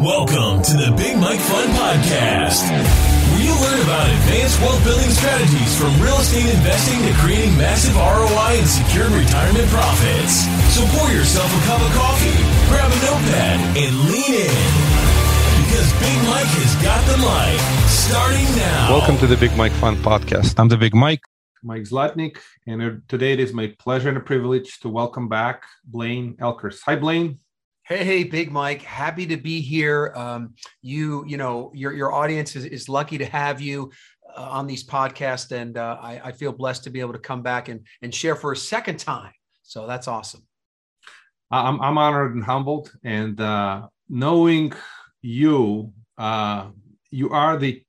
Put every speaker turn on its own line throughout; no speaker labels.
Welcome to the Big Mike Fund Podcast, where you learn about advanced wealth building strategies from real estate investing to creating massive ROI and secure retirement profits. So pour yourself a cup of coffee, grab a notepad, and lean in. Because Big Mike has got the mic starting now.
Welcome to the Big Mike Fund Podcast. I'm the Big Mike.
Mike Zlatnik, and today it is my pleasure and a privilege to welcome back Blaine Oelkers. Hi, Blaine.
Hey, Big Mike, happy to be here. Um, you, you know, your your audience is, is lucky to have you uh, on these podcasts, and uh, I, I feel blessed to be able to come back and and share for a second time. So that's awesome.
I'm I'm honored and humbled, and uh, knowing you, uh, you are the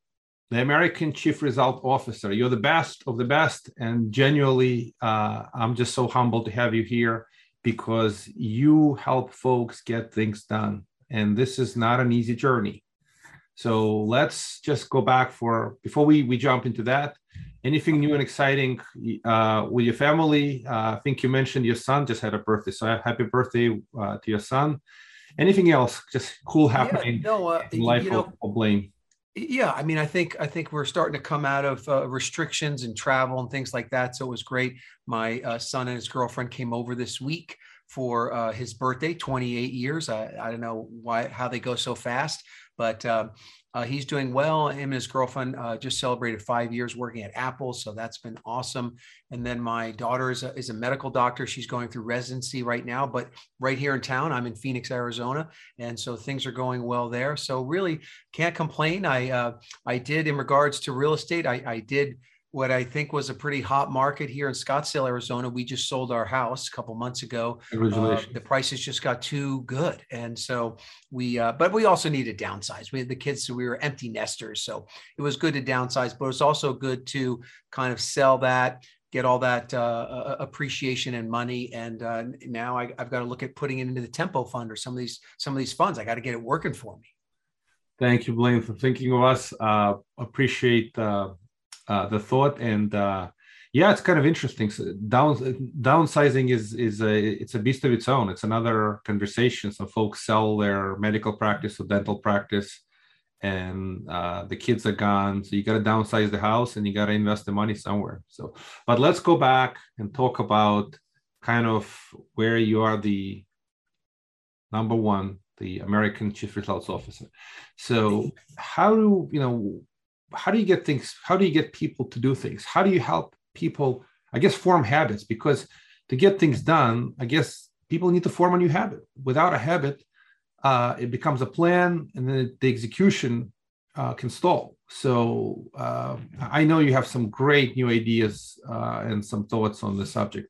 the American Chief Result Officer. You're the best of the best, and genuinely, uh, I'm just so humbled to have you here because you help folks get things done, and this is not an easy journey. So let's just go back for before we we jump into that. Anything new and exciting uh, with your family? Uh, I think you mentioned your son just had a birthday, so happy birthday uh, to your son. Anything else just cool happening yeah, no, uh, in life you know, of, of Blaine?
Yeah, I mean, I think I think we're starting to come out of uh, restrictions and travel and things like that. So it was great. My uh, son and his girlfriend came over this week for uh, his birthday, 28 years. I, I don't know why how they go so fast, but uh, uh, he's doing well. Him and his girlfriend uh, just celebrated five years working at Apple, so that's been awesome. And then my daughter is a, is a medical doctor. She's going through residency right now, but right here in town, I'm in Phoenix, Arizona, and so things are going well there. So really can't complain. I uh, I did in regards to real estate. I, I did what I think was a pretty hot market here in Scottsdale, Arizona. We just sold our house a couple months ago. Uh, the prices just got too good, and so we. Uh, but we also needed downsize. We had the kids, so we were empty nesters. So it was good to downsize, but it's also good to kind of sell that, get all that uh, appreciation and money. And uh, now I, have got to look at putting it into the Tempo Fund or some of these some of these funds. I got to get it working for me.
Thank you, Blaine, for thinking of us. Uh, appreciate uh, uh, the thought and uh, yeah it's kind of interesting. So down downsizing is is a it's a beast of its own. It's another conversation. So folks sell their medical practice or dental practice and uh, the kids are gone. So you got to downsize the house and you got to invest the money somewhere. So but let's go back and talk about kind of where you are the number one the american chief results officer. So how do you know how do you get things how do you get people to do things? How do you help people i guess form habits? Because to get things done i guess people need to form a new habit. Without a habit uh, it becomes a plan and then the execution uh, can stall. So uh, i know you have some great new ideas uh, and some thoughts on the subject.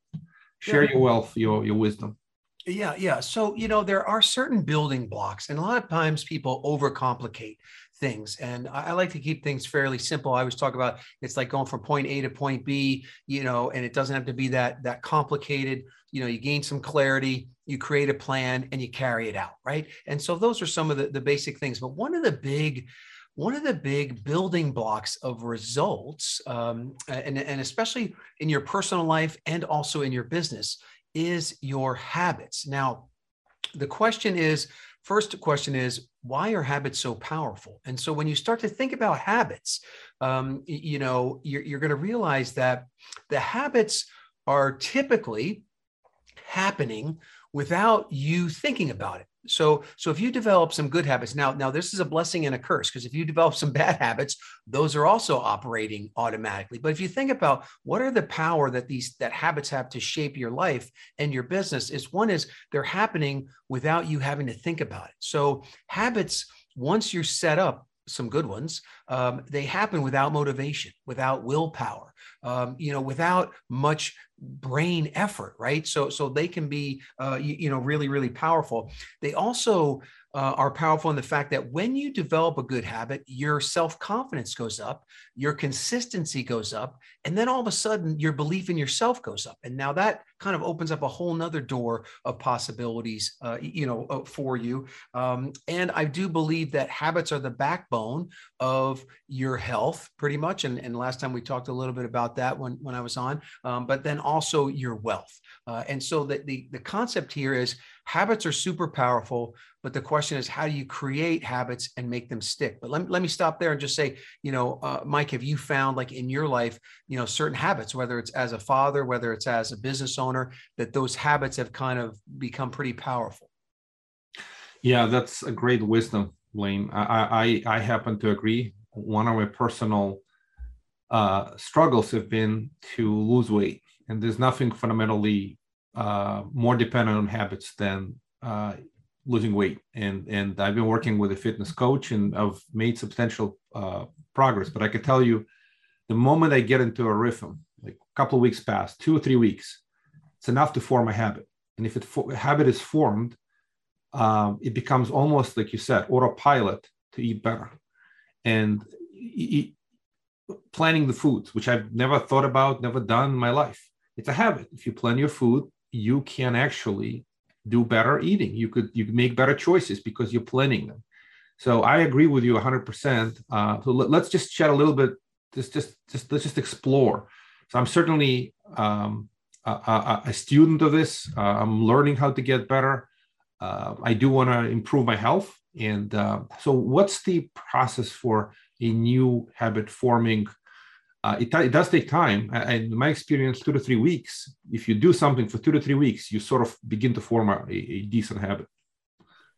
Share yeah. your wealth your, your wisdom.
Yeah yeah. So you know there are certain building blocks and a lot of times people overcomplicate things. And I, I, like to keep things fairly simple. I always talk about it's like going from point A to point B, you know, and it doesn't have to be that that complicated. You know, you gain some clarity, you create a plan, and you carry it out, right? And so those are some of the, the basic things. But one of the big one of the big building blocks of results, um, and, and especially in your personal life and also in your business, is your habits. Now, the question is first question is why are habits so powerful? And so when you start to think about habits um, you know you're, you're going to realize that the habits are typically happening without you thinking about it so so if you develop some good habits now now this is a blessing and a curse because if you develop some bad habits those are also operating automatically. But if you think about what are the power that these that habits have to shape your life and your business is one is they're happening without you having to think about it. So habits once you're set up some good ones um, they happen without motivation without willpower um, you know without much brain effort right so so they can be uh, you, you know really really powerful they also uh, are powerful in the fact that when you develop a good habit, your self confidence goes up, your consistency goes up, and then all of a sudden your belief in yourself goes up. And now that kind of opens up a whole nother door of possibilities, uh, you know, uh, for you. Um, and I do believe that habits are the backbone of your health, pretty much. And, and last time we talked a little bit about that when, when I was on, um, but then also your wealth. Uh, and so the, the, the concept here is habits are super powerful, but the question is, how do you create habits and make them stick? But let, let me stop there and just say, you know, uh, Mike, have you found like in your life, you know, certain habits, whether it's as a father, whether it's as a business owner, that those habits have kind of become pretty powerful?
Yeah, that's a great wisdom, Blaine. I, I, I happen to agree. One of my personal uh, struggles have been to lose weight, and there's nothing fundamentally uh, more dependent on habits than uh, losing weight. And and I've been working with a fitness coach, and I've made substantial uh, progress. But I can tell you, the moment I get into a rhythm, like a couple of weeks pass, two or three weeks, it's enough to form a habit. And if it a habit is formed, um, it becomes almost like you said, autopilot to eat better. And eat, planning the food, which I've never thought about, never done in my life. It's a habit. If you plan your food, you can actually do better eating. You could you make better choices because you're planning them. So I agree with you 100%. Uh, so let, us just chat a little bit. Just just just let's just explore. So I'm certainly um, a, a, a, student of this. Uh, I'm learning how to get better. Uh, I do want to improve my health. And uh, so, what's the process for a new habit forming? Uh, it, it, does take time. And in my experience, two to three weeks, if you do something for two to three weeks, you sort of begin to form a, a decent habit.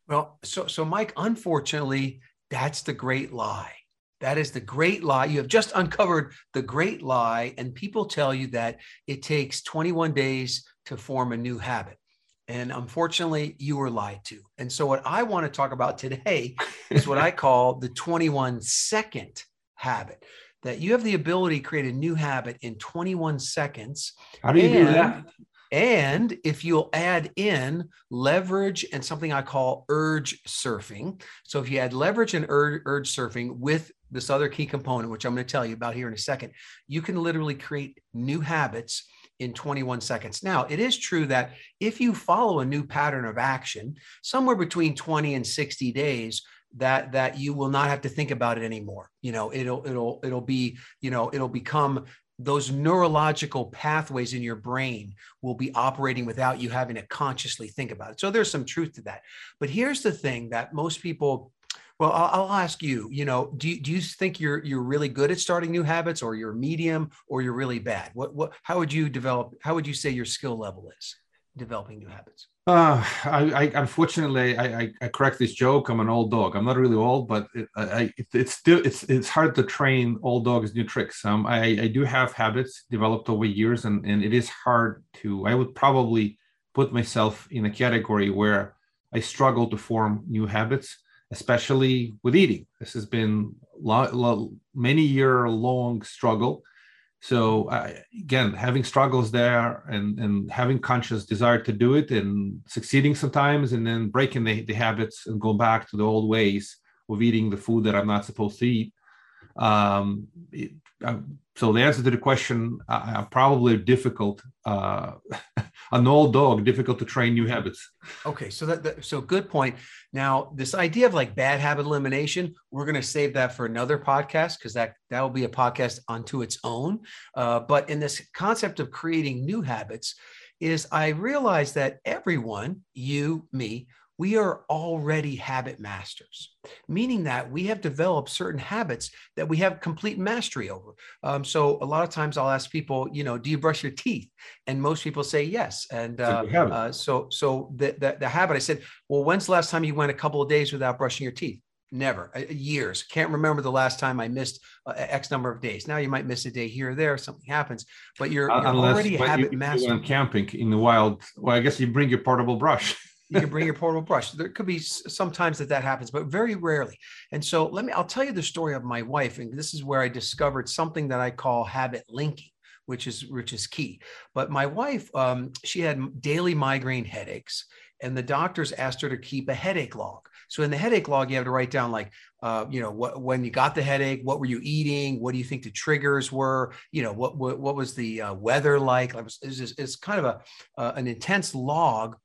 Well, so, so Mike, unfortunately, that's the great lie. That is the great lie. You have just uncovered the great lie, and people tell you that it takes 21 days to form a new habit. And unfortunately, you were lied to. And so, what I want to talk about today is what I call the 21 second habit that you have the ability to create a new habit in 21 seconds.
How do you and, do that?
And if you'll add in leverage and something I call urge surfing. So, if you add leverage and urge, urge surfing with this other key component, which I'm going to tell you about here in a second, you can literally create new habits in 21 seconds. Now, it is true that if you follow a new pattern of action, somewhere between 20 and 60 days, that that you will not have to think about it anymore. You know, it'll it'll it'll be, you know, it'll become those neurological pathways in your brain will be operating without you having to consciously think about it. So there's some truth to that. But here's the thing that most people well, I'll, ask you. You know, do you, do you think you're you're really good at starting new habits, or you're medium, or you're really bad? What what? How would you develop? How would you say your skill level is developing new habits?
Uh, I, I unfortunately I, I, I correct this joke. I'm an old dog. I'm not really old, but it, I, it, it's still it's it's hard to train old dogs new tricks. Um, I I do have habits developed over years, and and it is hard to. I would probably put myself in a category where I struggle to form new habits especially with eating. This has been lo- lo- many year long struggle. So uh, again, having struggles there and, and having conscious desire to do it and succeeding sometimes and then breaking the, the habits and going back to the old ways of eating the food that I'm not supposed to eat. Um, it, uh, so the answer to the question, uh, probably difficult. Uh, an old dog, difficult to train new habits.
Okay, so that, that, so good point. Now, this idea of like bad habit elimination, we're going to save that for another podcast because that that will be a podcast unto its own. Uh, but in this concept of creating new habits, is I realize that everyone, you, me, we are already habit masters, meaning that we have developed certain habits that we have complete mastery over. Um, so a lot of times I'll ask people, you know, do you brush your teeth? And most people say yes. And uh, uh, so, so the, the, the habit, I said, well, when's the last time you went a couple of days without brushing your teeth? Never, uh, years. Can't remember the last time I missed uh, X number of days. Now you might miss a day here or there, something happens, but you're, you're Unless, already habit
you,
master.
You camping in the wild. Well, I guess you bring your portable brush.
you can bring your portable brush. There could be sometimes that that happens, but very rarely. And so let me, I'll tell you the story of my wife. And this is where I discovered something that I call habit linking, which is, which is key. But my wife, um, she had daily migraine headaches and the doctors asked her to keep a headache log. So in the headache log, you have to write down like, uh, you know, what, when you got the headache, what were you eating? What do you think the triggers were? You know, what, what, what was the uh, weather like? It's, it's, it's kind of a, uh, an intense log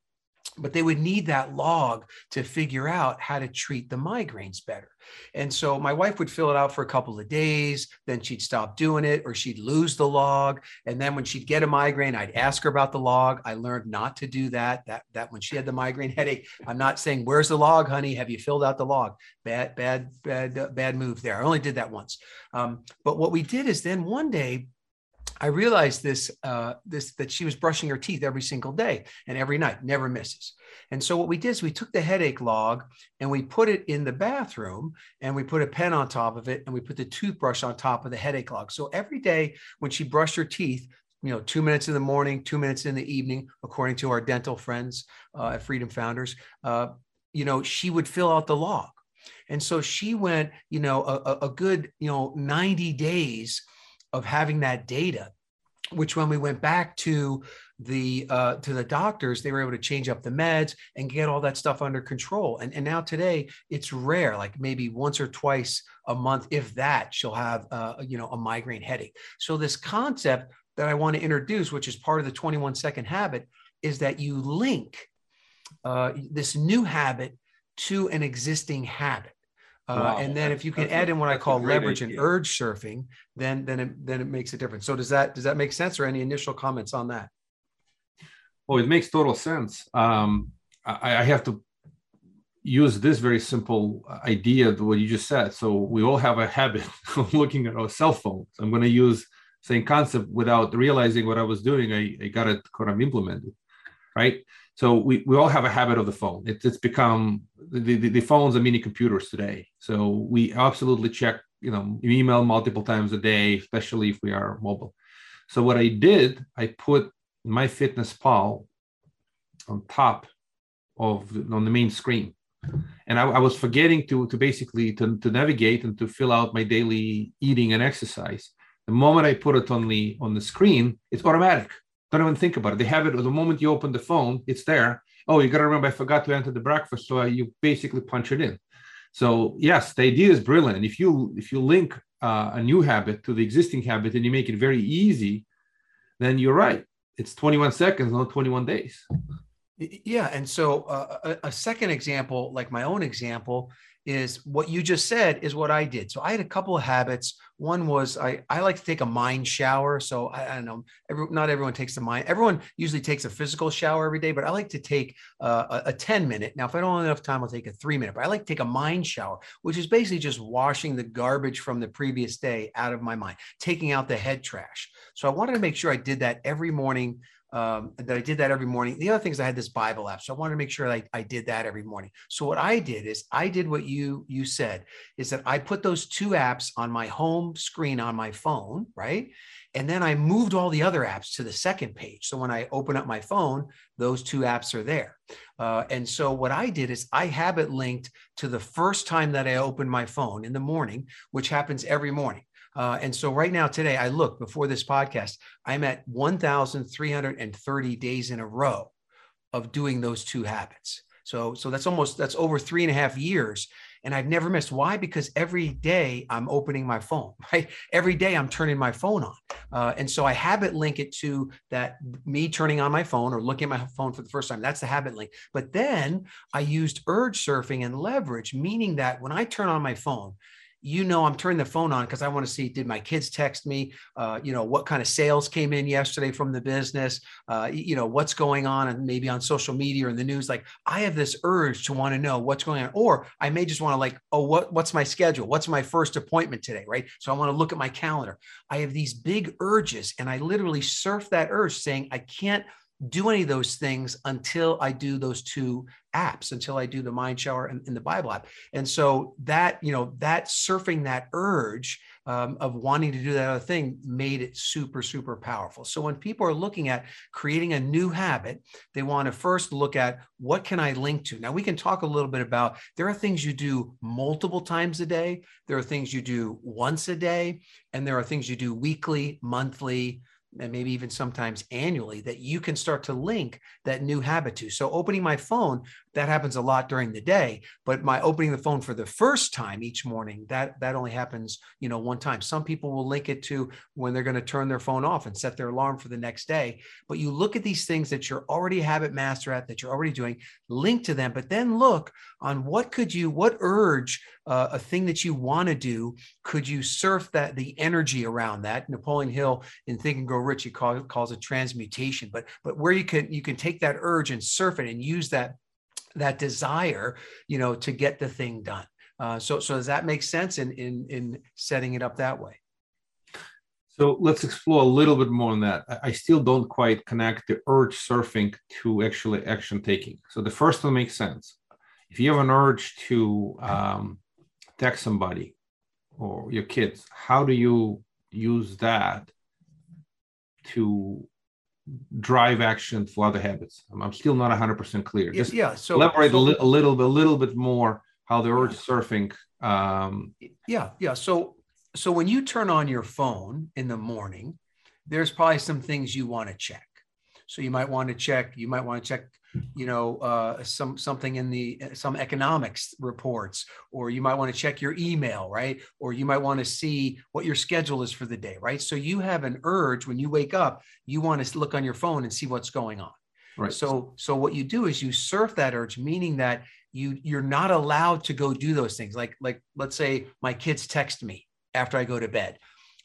but they would need that log to figure out how to treat the migraines better. And so my wife would fill it out for a couple of days, then she'd stop doing it or she'd lose the log. And then when she'd get a migraine, I'd ask her about the log. I learned not to do that. That that when she had the migraine headache, I'm not saying, "Where's the log, honey? Have you filled out the log?" Bad, bad, bad, bad move there. I only did that once. Um, but what we did is then one day I realized this, uh, this that she was brushing her teeth every single day and every night, never misses. And so what we did is we took the headache log and we put it in the bathroom and we put a pen on top of it and we put the toothbrush on top of the headache log. So every day when she brushed her teeth, you know, two minutes in the morning, two minutes in the evening, according to our dental friends uh, at Freedom Founders, uh, you know, she would fill out the log. And so she went, you know, a, a good, you know, 90 days of having that data which when we went back to the uh, to the doctors they were able to change up the meds and get all that stuff under control. And, and now today it's rare like maybe once or twice a month if that she'll have uh, you know a migraine headache. So this concept that i want to introduce which is part of the 21 second habit is that you link uh, this new habit to an existing habit wow. And then if you can add in what I call leverage idea. and urge surfing, then then it, then it makes a difference. So does that does that make sense, or any initial comments on that?
Well, it makes total sense. Um, I, I have to use this very simple idea of what you just said. So we all have a habit of looking at our cell phones. I'm going to use same concept without realizing what I was doing. I, I got it kind of implemented, right? So we, we all have a habit of the phone. It, it's become the, the, the phones are mini computers today. So we absolutely check, you know, email multiple times a day, especially if we are mobile. So what I did, I put my Fitness Pal on top of on the main screen, and I, I was forgetting to to basically to, to navigate and to fill out my daily eating and exercise. The moment I put it on the on the screen, it's automatic. Don't even think about it. They have it the moment you open the phone, it's there. Oh, you got to remember, I forgot to enter the breakfast. So you basically punch it in. So yes, the idea is brilliant. And if you if you link uh, a new habit to the existing habit and you make it very easy, then you're right. It's 21 seconds, not 21 days.
Yeah, and so uh, a, a second example, like my own example, is what you just said is what I did. So I had a couple of habits. One was I, I like to take a mind shower. So I, I don't know, every, not everyone takes the mind. Everyone usually takes a physical shower every day, but I like to take uh, a, a 10 minute. Now, if I don't have enough time, I'll take a three minute, but I like to take a mind shower, which is basically just washing the garbage from the previous day out of my mind, taking out the head trash. So I wanted to make sure I did that every morning um, that I did that every morning. The other thing is I had this Bible app, so I wanted to make sure I, I did that every morning. So what I did is I did what you you said is that I put those two apps on my home screen on my phone, right? And then I moved all the other apps to the second page. So when I open up my phone, those two apps are there. Uh, and so what I did is I have it linked to the first time that I open my phone in the morning, which happens every morning. Uh, and so right now, today, I look before this podcast, I'm at 1,330 days in a row of doing those two habits. So, so that's almost that's over three and a half years, and I've never missed. Why? Because every day I'm opening my phone. Right, every day I'm turning my phone on, uh, and so I habit link it to that me turning on my phone or looking at my phone for the first time. That's the habit link. But then I used urge surfing and leverage, meaning that when I turn on my phone, you know i'm turning the phone on because i want to see did my kids text me? Uh, you know what kind of sales came in yesterday from the business? Uh, you know what's going on and maybe on social media or in the news? Like i have this urge to want to know what's going on. Or i may just want to like oh what, what's my schedule? What's my first appointment today right? So i want to look at my calendar. I have these big urges and i literally surf that urge saying i can't do any of those things until I do those two apps, until I do the mind shower and, and the Bible app. And so that, you know, that surfing that urge um, of wanting to do that other thing made it super, super powerful. So when people are looking at creating a new habit, they want to first look at what can I link to? Now we can talk a little bit about there are things you do multiple times a day. There are things you do once a day, and there are things you do weekly, monthly, and maybe even sometimes annually that you can start to link that new habit to. So opening my phone, that happens a lot during the day, but my opening the phone for the first time each morning, that that only happens, you know, one time. Some people will link it to when they're going to turn their phone off and set their alarm for the next day. But you look at these things that you're already habit master at, that you're already doing, link to them, but then look on what could you, what urge, uh, a thing that you want to do, could you surf that the energy around that? Napoleon Hill in Think and Grow Rich, he call, calls it transmutation. But but where you can you can take that urge and surf it and use that that desire, you know, to get the thing done. Uh, so so does that make sense in in in setting it up that way?
So let's explore a little bit more on that. I still don't quite connect the urge surfing to actually action taking. So the first one makes sense. If you have an urge to um, text somebody or your kids, how do you use that to drive action for other habits? I'm still not 100% clear.
Just yeah. So
elaborate
so,
a, li- a, little bit, a little bit more how the urge surfing. Um,
yeah, yeah. So so when you turn on your phone in the morning, there's probably some things you want to check. So you might want to check. You might want to check you know uh, some something in the some economics reports or you might want to check your email right? Or you might want to see what your schedule is for the day right? So you have an urge when you wake up you want to look on your phone and see what's going on. Right. So so what you do is you surf that urge meaning that you you're not allowed to go do those things. Like like let's say my kids text me after i go to bed.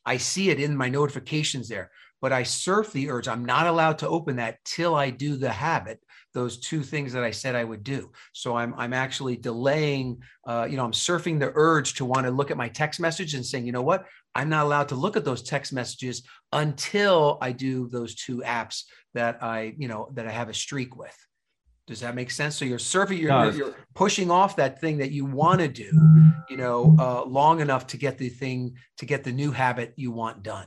I see it in my notifications there but I surf the urge. I'm not allowed to open that till I do the habit those two things that I said I would do. So I'm I'm actually delaying. Uh, you know, I'm surfing the urge to want to look at my text message and saying, you know what, I'm not allowed to look at those text messages until I do those two apps that I you know that I have a streak with. Does that make sense? So you're surfing, you're, you're, you're pushing off that thing that you want to do, you know, uh, long enough to get the thing to get the new habit you want done.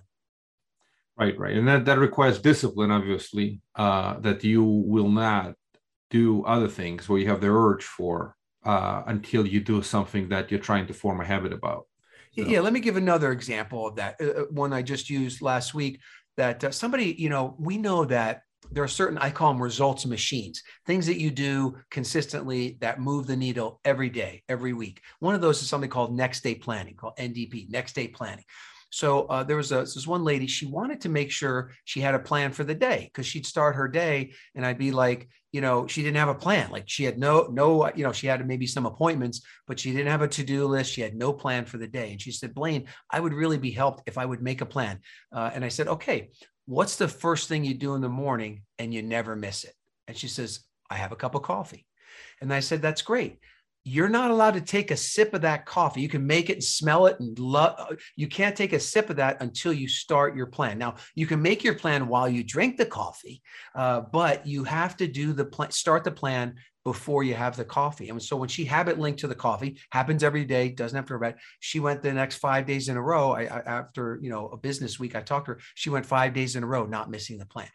Right, right, and that that requires discipline, obviously. Uh, that you will not do other things where you have the urge for uh, until you do something that you're trying to form a habit about.
So. Yeah, let me give another example of that. Uh, uh, one I just used last week. That uh, somebody, you know, we know that there are certain I call them results machines, things that you do consistently that move the needle every day, every week. One of those is something called next day planning, called NDP, next day planning. So uh, there was a, this one lady, she wanted to make sure she had a plan for the day because she'd start her day and I'd be like, you know, she didn't have a plan. Like she had no, no, you know, she had maybe some appointments, but she didn't have a to-do list. She had no plan for the day. And she said, Blaine, I would really be helped if I would make a plan. Uh, and I said, okay, what's the first thing you do in the morning and you never miss it? And she says, I have a cup of coffee. And I said, that's great you're not allowed to take a sip of that coffee. You can make it and smell it and love. You can't take a sip of that until you start your plan. Now, you can make your plan while you drink the coffee, uh, but you have to do the plan, start the plan before you have the coffee. And so when she habit linked to the coffee, happens every day, doesn't have to about. She went the next five days in a row. I, I, after you know a business week, I talked to her. She went five days in a row, not missing the plan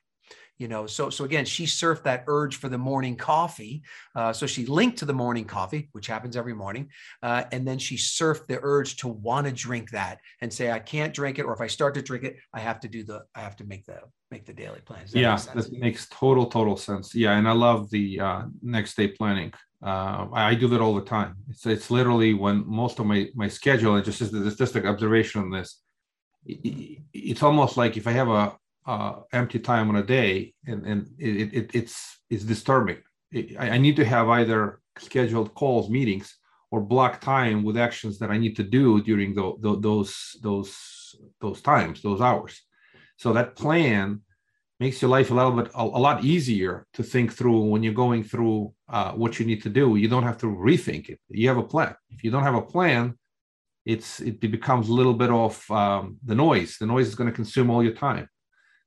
you know so so again she surfed that urge for the morning coffee uh, so she linked to the morning coffee which happens every morning uh, and then she surfed the urge to want to drink that and say i can't drink it or if i start to drink it i have to do the i have to make the make the daily plans
that yeah that makes total total sense yeah and i love the uh, next day planning uh, I do that all the time. It's it's literally when most of my my schedule. And just just just an observation on this. It's almost like if I have a uh, empty time on a day, and and it, it it's it's disturbing. It, I, need to have either scheduled calls, meetings, or block time with actions that I need to do during the, the, those those those times, those hours. So that plan makes your life a little bit a, a lot easier to think through when you're going through uh, what you need to do. You don't have to rethink it. You have a plan. If you don't have a plan, it's it becomes a little bit of um, the noise. The noise is going to consume all your time.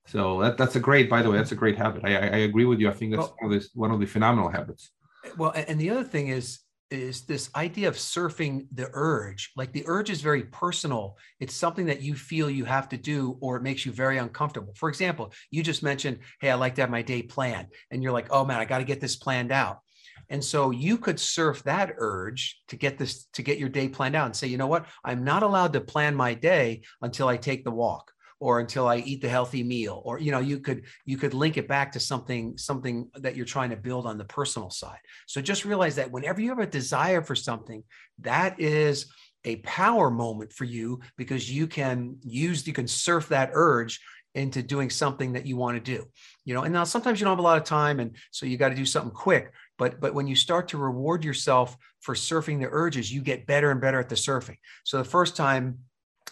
So that, that's a great, by the way, that's a great habit. I, I agree with you. I think that's well, one, of the, one of the phenomenal habits.
Well, and the other thing is, is this idea of surfing the urge. Like the urge is very personal. It's something that you feel you have to do, or it makes you very uncomfortable. For example, you just mentioned, Hey, I like to have my day planned. And you're like, Oh man, I got to get this planned out. And so you could surf that urge to get this, to get your day planned out and say, you know what? I'm not allowed to plan my day until I take the walk or until I eat the healthy meal, or you know, you could you could link it back to something something that you're trying to build on the personal side. So just realize that whenever you have a desire for something, that is a power moment for you because you can use you can surf that urge into doing something that you want to do you know and now sometimes you don't have a lot of time and so you got to do something quick but but when you start to reward yourself for surfing the urges you get better and better at the surfing so the first time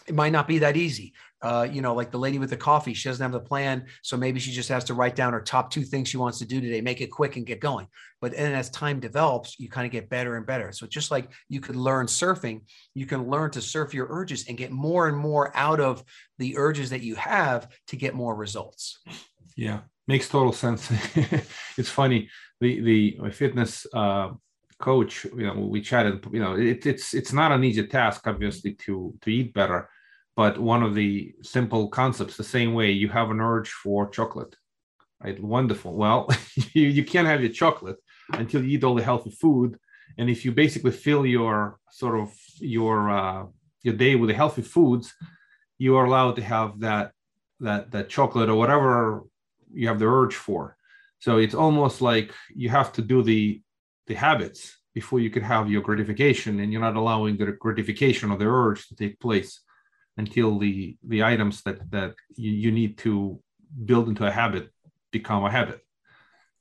it might not be that easy uh, you know, like the lady with the coffee, she doesn't have the plan. So maybe she just has to write down her top two things she wants to do today, make it quick and get going. But then as time develops, you kind of get better and better. So just like you could learn surfing, you can learn to surf your urges and get more and more out of the urges that you have to get more results.
Yeah, makes total sense. it's funny. The the fitness uh, coach, you know, we chatted. You know, it, it's it's not an easy task, obviously, to to eat better but one of the simple concepts the same way you have an urge for chocolate right? Wonderful. Well you, you can't have your chocolate until you eat all the healthy food. And if you basically fill your sort of your uh, your day with the healthy foods you are allowed to have that that that chocolate or whatever you have the urge for. So it's almost like you have to do the the habits before you could have your gratification and you're not allowing the gratification or the urge to take place until the the items that that you, you need to build into a habit become a habit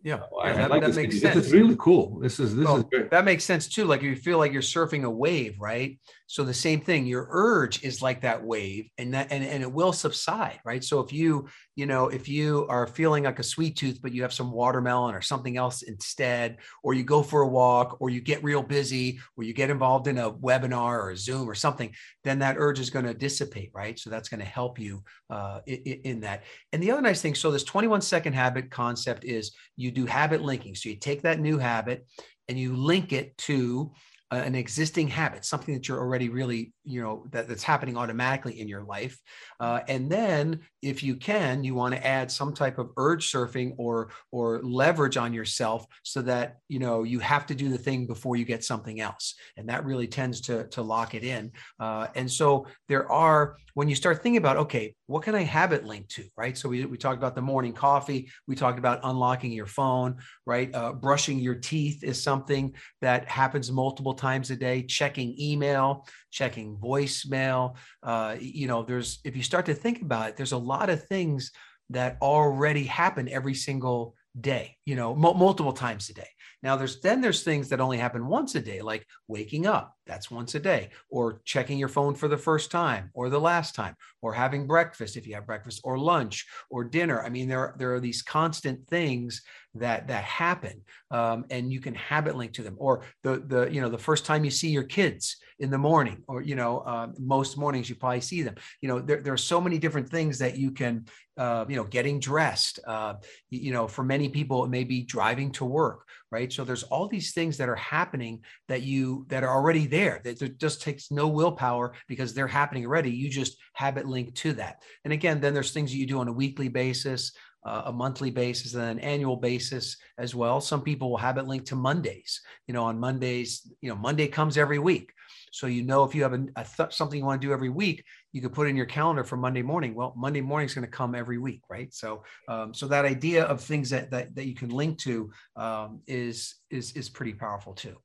yeah,
I,
that,
like
that
this.
makes
This
sense.
is really cool. This is this
Well,
is good.
That makes sense too. Like if you feel like you're surfing a wave, right? So the same thing, your urge is like that wave and that and, and it will subside, right? So if you, you know, if you are feeling like a sweet tooth, but you have some watermelon or something else instead, or you go for a walk, or you get real busy, or you get involved in a webinar or a Zoom or something, then that urge is going to dissipate, right? So that's going to help you uh, in, in that. And the other nice thing, so this 21 second habit concept is you do habit linking. So you take that new habit and you link it to an existing habit, something that you're already really, you know, that, that's happening automatically in your life. Uh, and then if you can, you want to add some type of urge surfing or or leverage on yourself so that you know you have to do the thing before you get something else. And that really tends to, to lock it in. Uh, and so there are, when you start thinking about, okay, what can I habit link to, right? So we, we talked about the morning coffee. We talked about unlocking your phone, right? Uh, brushing your teeth is something that happens multiple times a day. Checking email, checking voicemail. Uh, you know, there's if you start to think about it, there's a lot of things that already happen every single day. You know, m- multiple times a day. Now there's then there's things that only happen once a day, like waking up, that's once a day, or checking your phone for the first time or the last time, or having breakfast if you have breakfast, or lunch or dinner. I mean, there there are these constant things that that happen, um, and you can habit link to them. Or the the you know the first time you see your kids in the morning, or you know uh, most mornings you probably see them. You know there there are so many different things that you can uh, you know getting dressed. Uh, you know for many people it may be driving to work, right? So there's all these things that are happening that you that are already there. It just takes no willpower because they're happening already. You just habit link to that. And again, then there's things that you do on a weekly basis, uh, a monthly basis, and an annual basis as well. Some people will habit link to Mondays. You know, on Mondays, you know, Monday comes every week. So you know if you have a, a th- something you want to do every week, you could put in your calendar for Monday morning. Well, Monday morning is going to come every week, right? So, um, so that idea of things that that, that you can link to um, is is is pretty powerful too.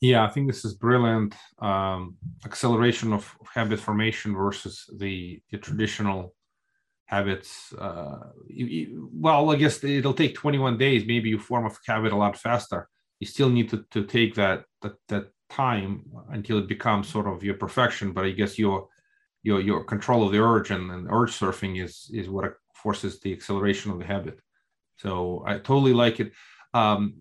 Yeah, I think this is brilliant um, acceleration of habit formation versus the, the traditional habits. Uh, you, you, well, I guess it'll take 21 days. Maybe you form a habit a lot faster. You still need to, to take that, that that time until it becomes sort of your perfection. But I guess your your your control of the urge and, and urge surfing is is what forces the acceleration of the habit. So I totally like it. Um,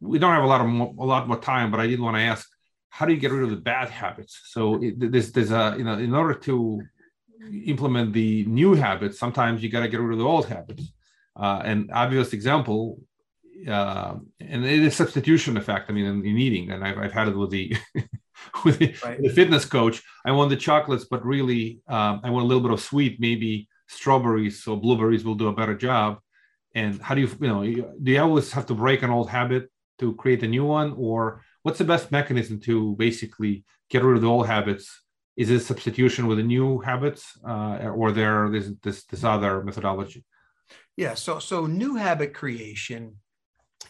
we don't have a lot of more, a lot more time, but I did want to ask, how do you get rid of the bad habits? So it, there's there's a you know in order to implement the new habits, sometimes you got to get rid of the old habits. Uh, an obvious example, uh, and it is substitution effect. I mean, in, in eating, and I've, I've had it with the with the, right. the, fitness coach. I want the chocolates, but really, um, I want a little bit of sweet. Maybe strawberries or blueberries will do a better job. And how do you, you know, do you always have to break an old habit to create a new one, or what's the best mechanism to basically get rid of the old habits is it substitution with the new habits, uh, or there is this this other methodology?
Yeah. So so new habit creation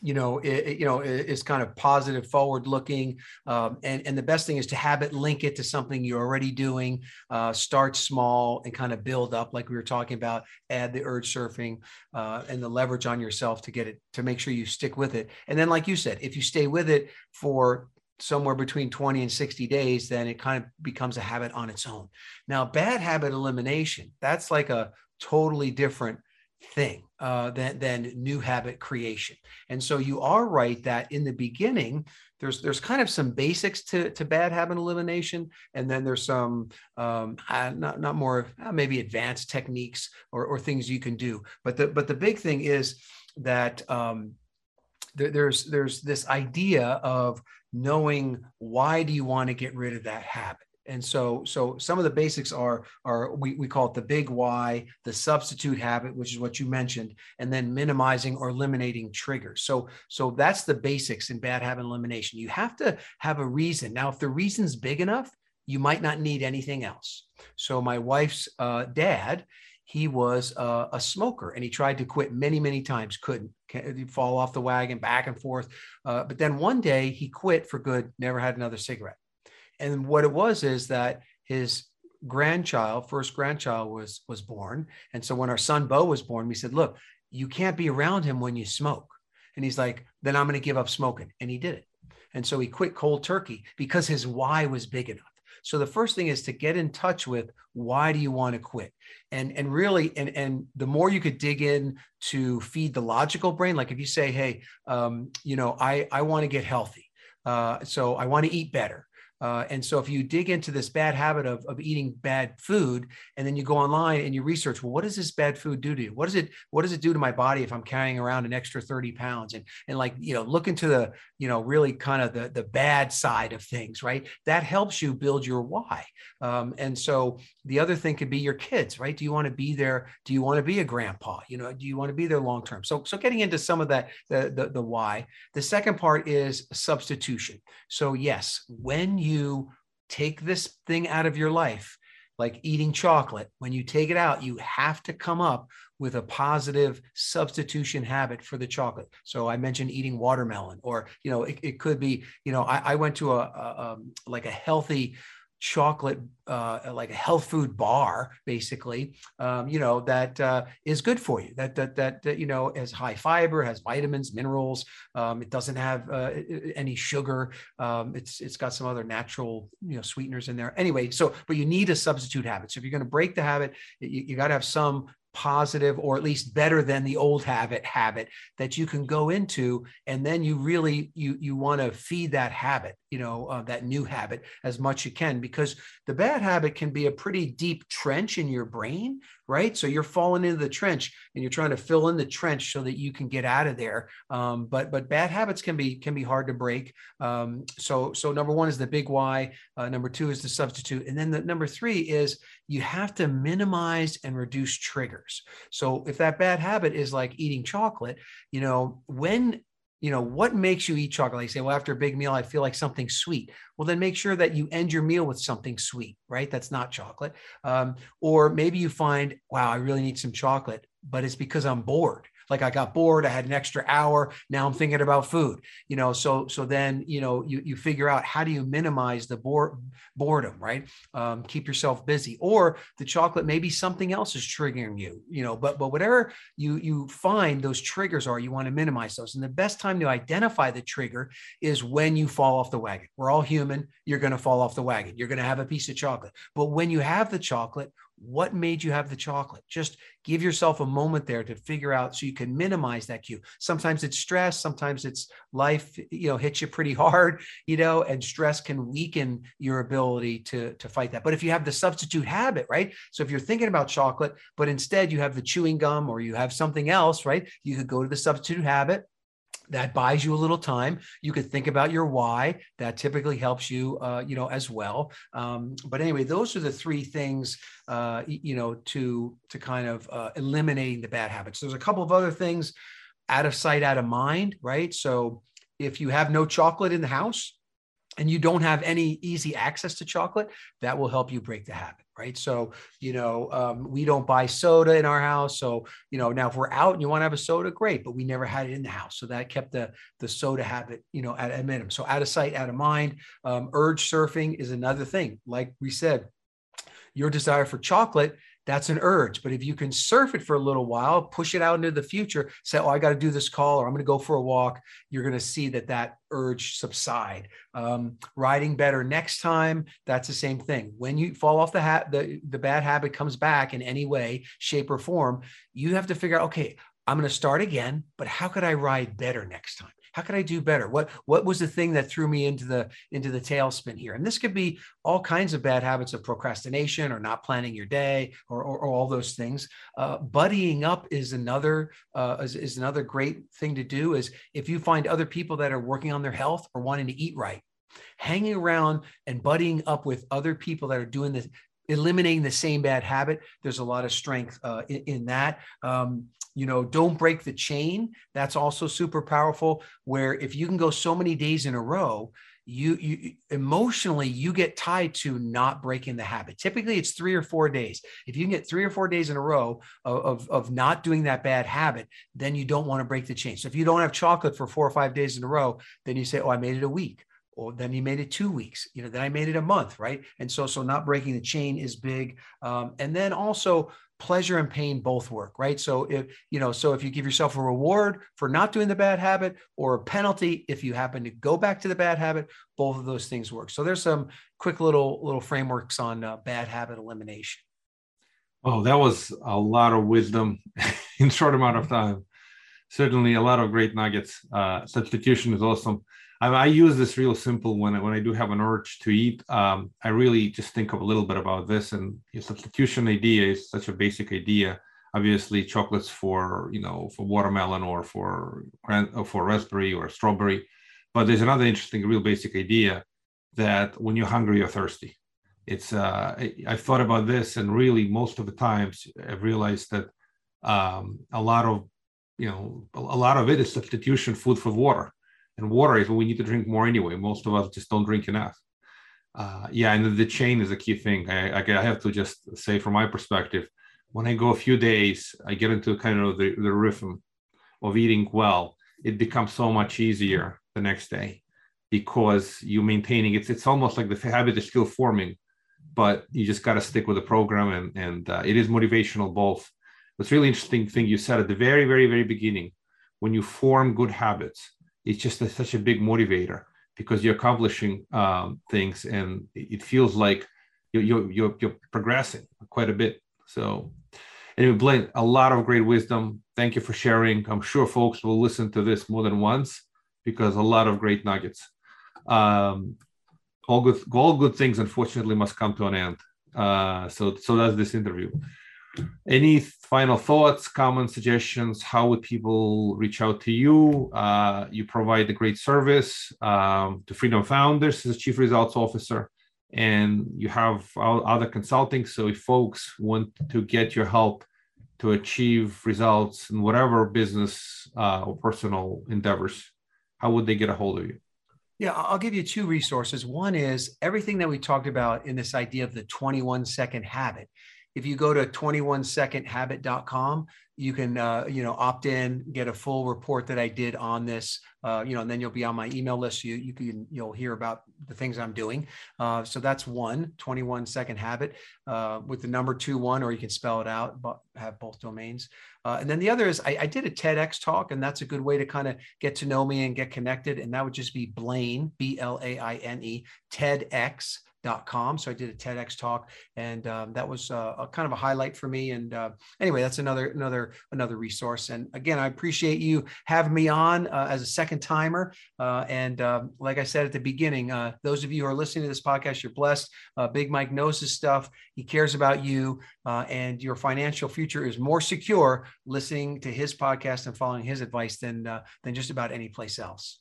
you know, it, you know, is kind of positive, forward-looking, um, and and the best thing is to have it link it to something you're already doing. Uh, start small and kind of build up, like we were talking about. Add the urge surfing uh, and the leverage on yourself to get it to make sure you stick with it. And then, like you said, if you stay with it for somewhere between 20 and 60 days, then it kind of becomes a habit on its own. Now, bad habit elimination, that's like a totally different thing uh, than, than new habit creation. And so you are right that in the beginning, there's there's kind of some basics to, to bad habit elimination, and then there's some um, not not more uh, maybe advanced techniques or, or things you can do. But the but the big thing is that um, there, there's there's this idea of knowing why do you want to get rid of that habit and so so some of the basics are are we, we call it the big why the substitute habit which is what you mentioned and then minimizing or eliminating triggers. So so that's the basics in bad habit elimination. You have to have a reason. Now if the reason's big enough you might not need anything else. So my wife's uh, dad he was uh, a smoker and he tried to quit many many times. Couldn't. He'd fall off the wagon back and forth. Uh, but then one day he quit for good never had another cigarette and what it was is that his grandchild, first grandchild, was was born. And so when our son Bo was born, we said, "Look, you can't be around him when you smoke." And he's like, "Then I'm going to give up smoking," and he did it. And so he quit cold turkey because his why was big enough. So the first thing is to get in touch with why do you want to quit? And and really and and the more you could dig in to feed the logical brain, like if you say, hey, um, you know, I I want to get healthy. Uh, so I want to eat better. Uh, and so if you dig into this bad habit of, of eating bad food and then you go online and you research, well, what does this bad food do to you? What does it, what does it do to my body if I'm carrying around an extra 30 pounds and, and like, you know, look into the, you know, really kind of the, the bad side of things, right? That helps you build your why. Um, and so the other thing could be your kids, right? Do you want to be there? Do you want to be a grandpa? You know, do you want to be there long-term? So, so getting into some of that, the, the, the why, the second part is substitution. So yes, when you take this thing out of your life, like eating chocolate, when you take it out, you have to come up with a positive substitution habit for the chocolate. So I mentioned eating watermelon, or you know, it, it could be, you know, I, I went to a, a um, like a healthy chocolate uh, like a health food bar basically um, you know that uh, is good for you that, that that that you know has high fiber has vitamins minerals um, it doesn't have uh, any sugar um, it's it's got some other natural you know sweeteners in there. Anyway so but you need a substitute habit. So if you're going to break the habit you, you got to have some positive or at least better than the old habit habit that you can go into and then you really you you want to feed that habit you know uh, that new habit as much as you can because the bad habit can be a pretty deep trench in your brain right? So you're falling into the trench and you're trying to fill in the trench so that you can get out of there. Um, but but bad habits can be can be hard to break. Um, so so number one is the big why uh, number two is the substitute and then the number three is you have to minimize and reduce triggers. So if that bad habit is like eating chocolate you know when you know what makes you eat chocolate? You say well after a big meal i feel like something sweet. Well then make sure that you end your meal with something sweet right? That's not chocolate. Um, or maybe you find wow i really need some chocolate but it's because i'm bored like I got bored, I had an extra hour. Now I'm thinking about food, you know. So so then you know you you figure out how do you minimize the bore, boredom, right? Um, keep yourself busy, or the chocolate maybe something else is triggering you, you know. But but whatever you you find those triggers are, you want to minimize those. And the best time to identify the trigger is when you fall off the wagon. We're all human. You're going to fall off the wagon. You're going to have a piece of chocolate. But when you have the chocolate, what made you have the chocolate? Just give yourself a moment there to figure out so you can minimize that cue. Sometimes it's stress, sometimes it's life, you know, hits you pretty hard, you know, and stress can weaken your ability to, to fight that. But if you have the substitute habit, right? So if you're thinking about chocolate, but instead you have the chewing gum or you have something else, right? You could go to the substitute habit that buys you a little time. You could think about your why. That typically helps you uh, you know as well. Um, but anyway those are the three things uh, you know to to kind of uh, eliminating the bad habits. There's a couple of other things out of sight out of mind right? So if you have no chocolate in the house and you don't have any easy access to chocolate, that will help you break the habit, right? So, you know, um, we don't buy soda in our house. So, you know, now if we're out and you want to have a soda, great, but we never had it in the house. So that kept the, the soda habit, you know, at a minimum. So out of sight, out of mind. Um, urge surfing is another thing. Like we said, your desire for chocolate that's an urge. But if you can surf it for a little while, push it out into the future, say, oh, I got to do this call or I'm going to go for a walk, you're going to see that that urge subside. Um, riding better next time, that's the same thing. When you fall off the hat, the, the bad habit comes back in any way, shape, or form, you have to figure out, okay, I'm going to start again, but how could I ride better next time? How could i do better? What what was the thing that threw me into the into the tailspin here? And this could be all kinds of bad habits of procrastination or not planning your day or, or, or all those things. Uh, buddying up is another uh, is, is another great thing to do is if you find other people that are working on their health or wanting to eat right hanging around and buddying up with other people that are doing this eliminating the same bad habit there's a lot of strength uh, in, in, that. Um, you know don't break the chain. That's also super powerful where if you can go so many days in a row you you emotionally you get tied to not breaking the habit. Typically it's three or four days. If you can get three or four days in a row of, of, of not doing that bad habit then you don't want to break the chain. So if you don't have chocolate for four or five days in a row then you say oh i made it a week or then you made it two weeks you know then i made it a month right? And so so not breaking the chain is big. Um, and then also pleasure and pain both work right? So if you know so if you give yourself a reward for not doing the bad habit or a penalty if you happen to go back to the bad habit both of those things work. So there's some quick little little frameworks on uh, bad habit elimination.
Oh that was a lot of wisdom in short amount of time. Certainly a lot of great nuggets. Uh, substitution is awesome I, I, use this real simple when I, when I do have an urge to eat. Um, I really just think of a little bit about this, and substitution idea is such a basic idea. Obviously, chocolates for you know for watermelon or for or for raspberry or strawberry, but there's another interesting, real basic idea that when you're hungry, you're thirsty. It's uh, I, I've thought about this, and really most of the times I've realized that um, a lot of you know a lot of it is substitution food for water and water is what we need to drink more anyway. Most of us just don't drink enough. Uh, yeah, and the chain is a key thing. I, I, have to just say, from my perspective, when I go a few days, I get into kind of the, the rhythm of eating well. It becomes so much easier the next day because you maintaining it's it's almost like the habit is still forming, but you just got to stick with the program and and uh, it is motivational both. What's really interesting thing you said at the very very very beginning, when you form good habits, it's just a, such a big motivator because you're accomplishing um, things and it feels like you're, you're, you're, you're progressing quite a bit. So anyway, Blaine, a lot of great wisdom. Thank you for sharing. I'm sure folks will listen to this more than once because a lot of great nuggets. Um, all good, all good things, unfortunately, must come to an end. Uh, so, so that's this interview. Any final thoughts, comments, suggestions? How would people reach out to you? Uh, you provide a great service um, to Freedom Founders as Chief Results Officer, and you have other consulting. So if folks want to get your help to achieve results in whatever business uh, or personal endeavors, how would they get a hold of you?
Yeah, I'll give you two resources. One is everything that we talked about in this idea of the 21 second habit if you go to 21secondhabit.com you can uh, you know opt in get a full report that i did on this uh, you know and then you'll be on my email list. You, you can you'll hear about the things i'm doing. Uh, so that's one 21 second habit uh, with the number two one or you can spell it out but have both domains. Uh, and then the other is I, I, did a tedx talk and that's a good way to kind of get to know me and get connected and that would just be blaine b-l-a-i-n-e tedx com. So I did a TEDx talk, and um, that was uh, a kind of a highlight for me. And uh, anyway, that's another another another resource. And again, I appreciate you having me on uh, as a second timer. Uh, and um, like I said at the beginning, uh, those of you who are listening to this podcast, you're blessed. Uh, Big Mike knows his stuff. He cares about you, and your financial future is more secure listening to his podcast and following his advice than than just about any place else.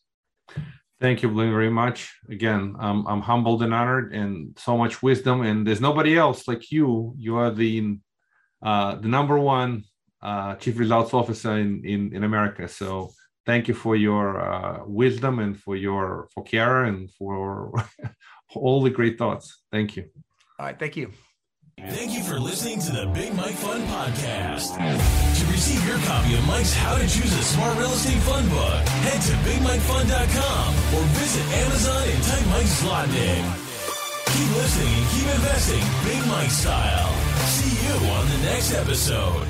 Thank you, Blaine, very much. Again, I'm, I'm humbled and honored, and so much wisdom. And there's nobody else like you. You are the uh, the number one uh, chief results officer in, in in America. So thank you for your uh, wisdom and for your for care and for all the great thoughts. Thank you.
All right, thank you.
Thank you for listening to the Big Mike Fund Podcast. To receive your copy of Mike's How to Choose a Smart Real Estate Fund book, head to BigMikeFund.com or visit Amazon and type Mike Zlotnik. Keep listening and keep investing Big Mike style. See you on the next episode.